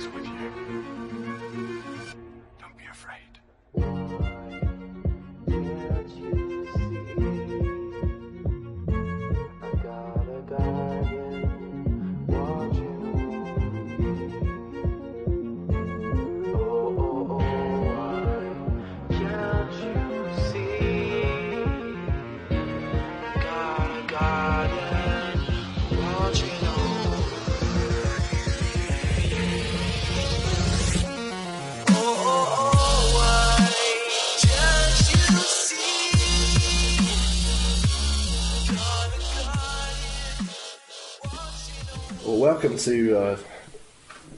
is with you. Welcome to uh,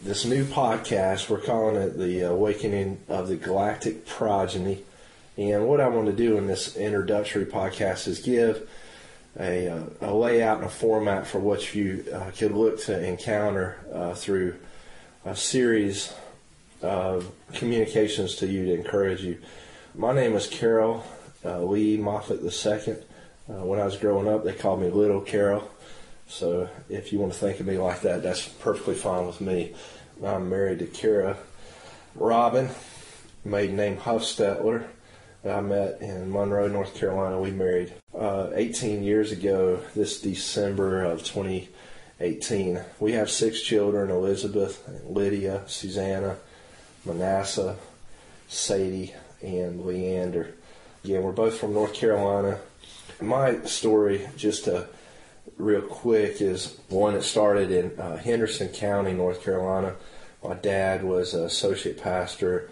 this new podcast. We're calling it The Awakening of the Galactic Progeny. And what I want to do in this introductory podcast is give a, uh, a layout and a format for what you uh, could look to encounter uh, through a series of communications to you to encourage you. My name is Carol uh, Lee Moffat II. Uh, when I was growing up, they called me Little Carol. So if you want to think of me like that, that's perfectly fine with me. I'm married to Kara Robin, maiden name Huffstetler. I met in Monroe, North Carolina. We married uh, 18 years ago, this December of 2018. We have six children Elizabeth, Lydia, Susanna, Manasseh, Sadie, and Leander. Again, we're both from North Carolina. My story, just to real quick is one that started in uh, Henderson County, North Carolina. My dad was an associate pastor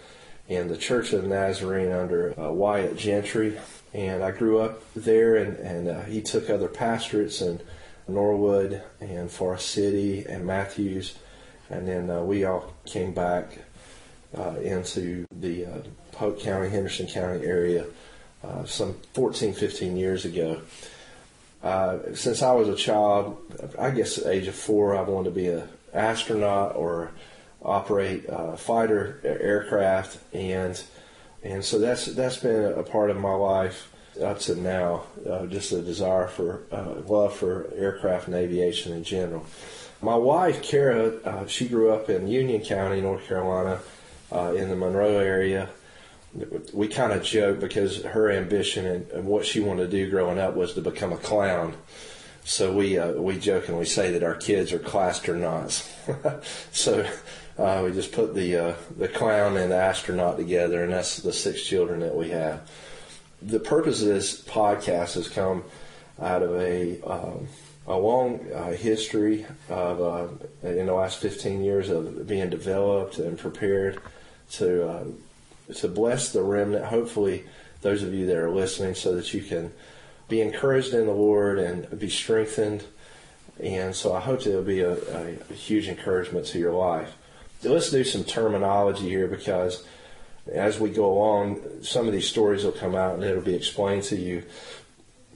in the Church of Nazarene under uh, Wyatt Gentry, and I grew up there. And, and uh, he took other pastorates in Norwood and Forest City and Matthews, and then uh, we all came back uh, into the uh, Polk County, Henderson County area some 14, 15 years ago. Uh, since I was a child, I guess at the age of four, I wanted to be an astronaut or operate a fighter aircraft, and and so that's that's been a part of my life up to now. Uh, just a desire for uh, love for aircraft and aviation in general. My wife, Kara, uh, she grew up in Union County, North Carolina, uh, in the Monroe area we kind of joke because her ambition and, and, what she wanted to do growing up was to become a clown. So we uh, we jokingly say that our kids are clastronauts. so uh, we just put the uh, the clown and the astronaut together, and that's the six children that we have. The purpose of this podcast has come out of a um, a long uh, history of uh, in the last 15 years of being developed and prepared to uh, to bless the remnant. Hopefully, those of you that are listening, so that you can be encouraged in the Lord and be strengthened. And so I hope it'll be a, a huge encouragement to your life. Let's do some terminology here because as we go along, some of these stories will come out and it'll be explained to you.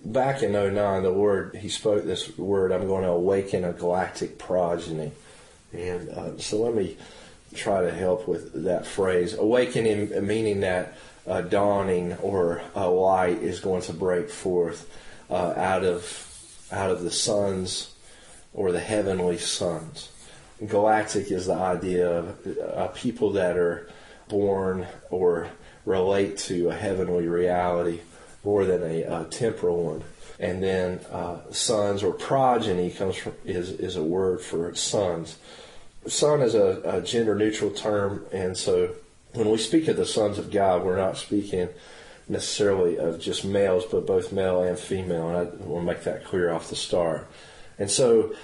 Back in 09, the Lord, he spoke this word, I'm going to awaken a galactic progeny. And uh, so let me try to help with that phrase. Awakening, meaning that a dawning or a light is going to break forth uh, out of out of the suns or the heavenly suns. Galactic is the idea of uh, people that are born or relate to a heavenly reality more than a, a temporal one. And then uh, sons or progeny comes from is is a word for sons son is a, a gender neutral term, and so when we speak of the sons of God, we're not speaking necessarily of just males, but both male and female, and I want to make that clear off the start. And so,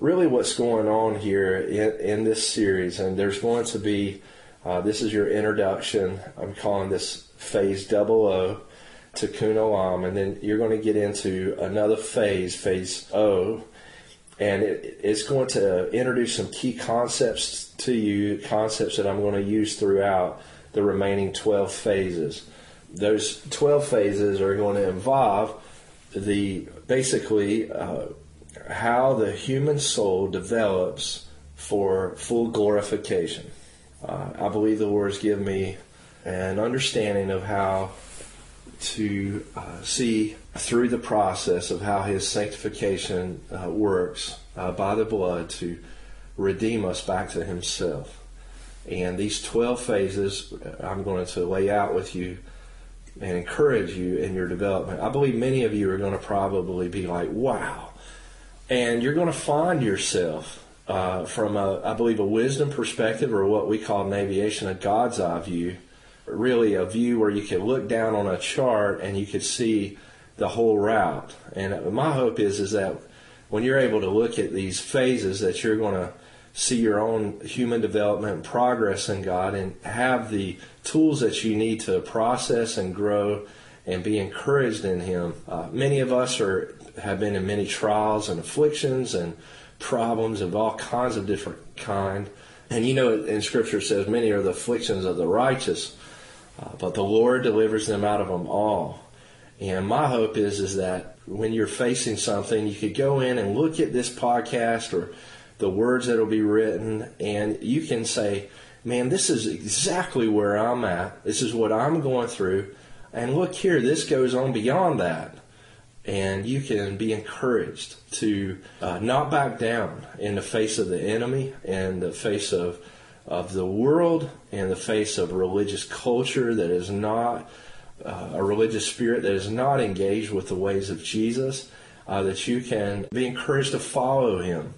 really, what's going on here in, in this series, and there's going to be uh, this is your introduction. I'm calling this phase double O Tikkun Olam, and then you're going to get into another phase, phase O, and it, it's going to introduce some key concepts to you, concepts that I'm going to use throughout the remaining 12 phases. Those 12 phases are going to involve the basically uh, how the human soul develops for full glorification. Uh, I believe the Lord has given me an understanding of how to uh, see through the process of how his sanctification uh, works uh, by the blood to redeem us back to himself. And these 12 phases uh, I'm going to lay out with you and encourage you in your development. I believe many of you are going to probably be like, wow. And you're going to find yourself uh, from, a, I believe, a wisdom perspective or what we call in aviation a God's eye view, really a view where you can look down on a chart and you could see the whole route. And my hope is is that when you're able to look at these phases, that you're going to see your own human development and progress in God, and have the tools that you need to process and grow and be encouraged in Him. Uh, many of us are have been in many trials and afflictions and problems of all kinds of different kind. And you know, in Scripture says, many are the afflictions of the righteous, uh, but the Lord delivers them out of them all. And my hope is is that when you're facing something, you could go in and look at this podcast or the words that will be written, and you can say, "Man, this is exactly where I'm at. This is what I'm going through." And look here, this goes on beyond that and you can be encouraged to uh, not back down in the face of the enemy and the face of of the world and the face of religious culture that is not uh, a religious spirit that is not engaged with the ways of Jesus uh, that you can be encouraged to follow him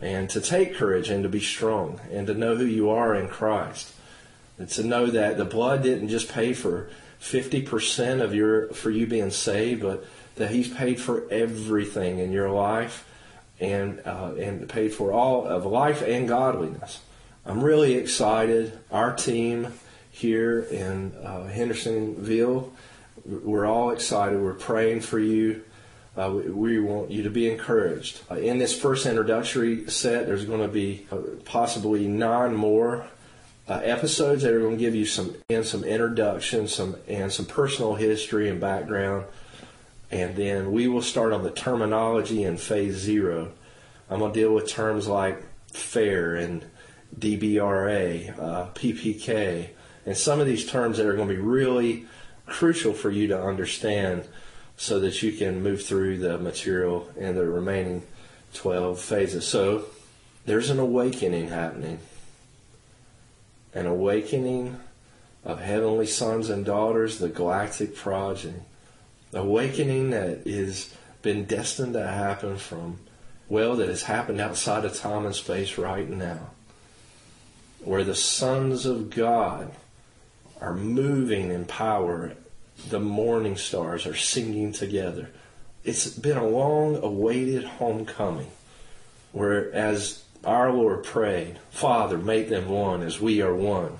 and to take courage and to be strong and to know who you are in Christ and to know that the blood didn't just pay for 50% of your for you being saved but that He's paid for everything in your life and uh, and paid for all of life and godliness. I'm really excited. Our team here in uh, Hendersonville, we're all excited. We're praying for you. Uh, we, we, want you to be encouraged. Uh, in this first introductory set, there's going to be uh, possibly nine more uh, episodes that are going to give you some and some introduction, some and some personal history and background and then we will start on the terminology in phase zero. I'm going to deal with terms like fair and DBRA, uh, PPK, and some of these terms that are going to be really crucial for you to understand so that you can move through the material in the remaining 12 phases. So there's an awakening happening. An awakening of heavenly sons and daughters, the galactic progeny awakening that is been destined to happen from well that has happened outside of time and space right now where the sons of god are moving in power the morning stars are singing together it's been a long awaited homecoming where as our lord prayed father make them one as we are one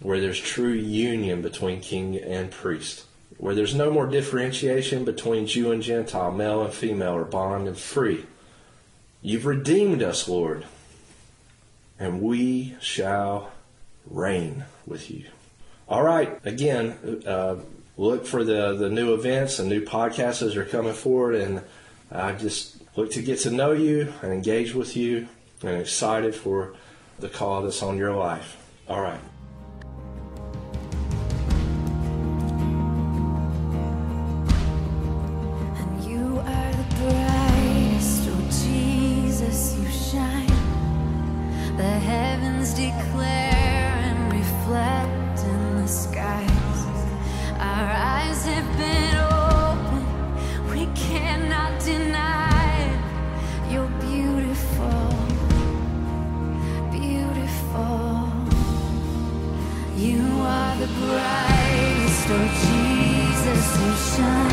where there's true union between king and priest where there's no more differentiation between Jew and Gentile, male and female, or bond and free. You've redeemed us, Lord, and we shall reign with you. All right, again, uh, look for the, the new events and new podcasts as they're coming forward, and I just look to get to know you and engage with you, and excited for the call that's on your life. All right. And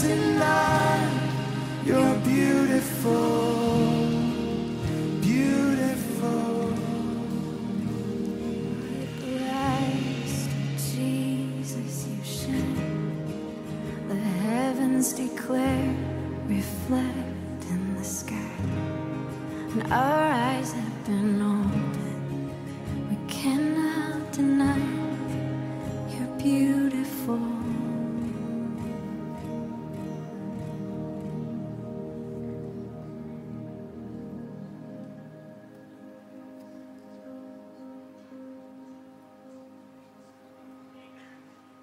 Tonight, you're beautiful, beautiful. Christ Jesus, you shine. The heavens declare, reflect in the sky, and our eyes have been opened.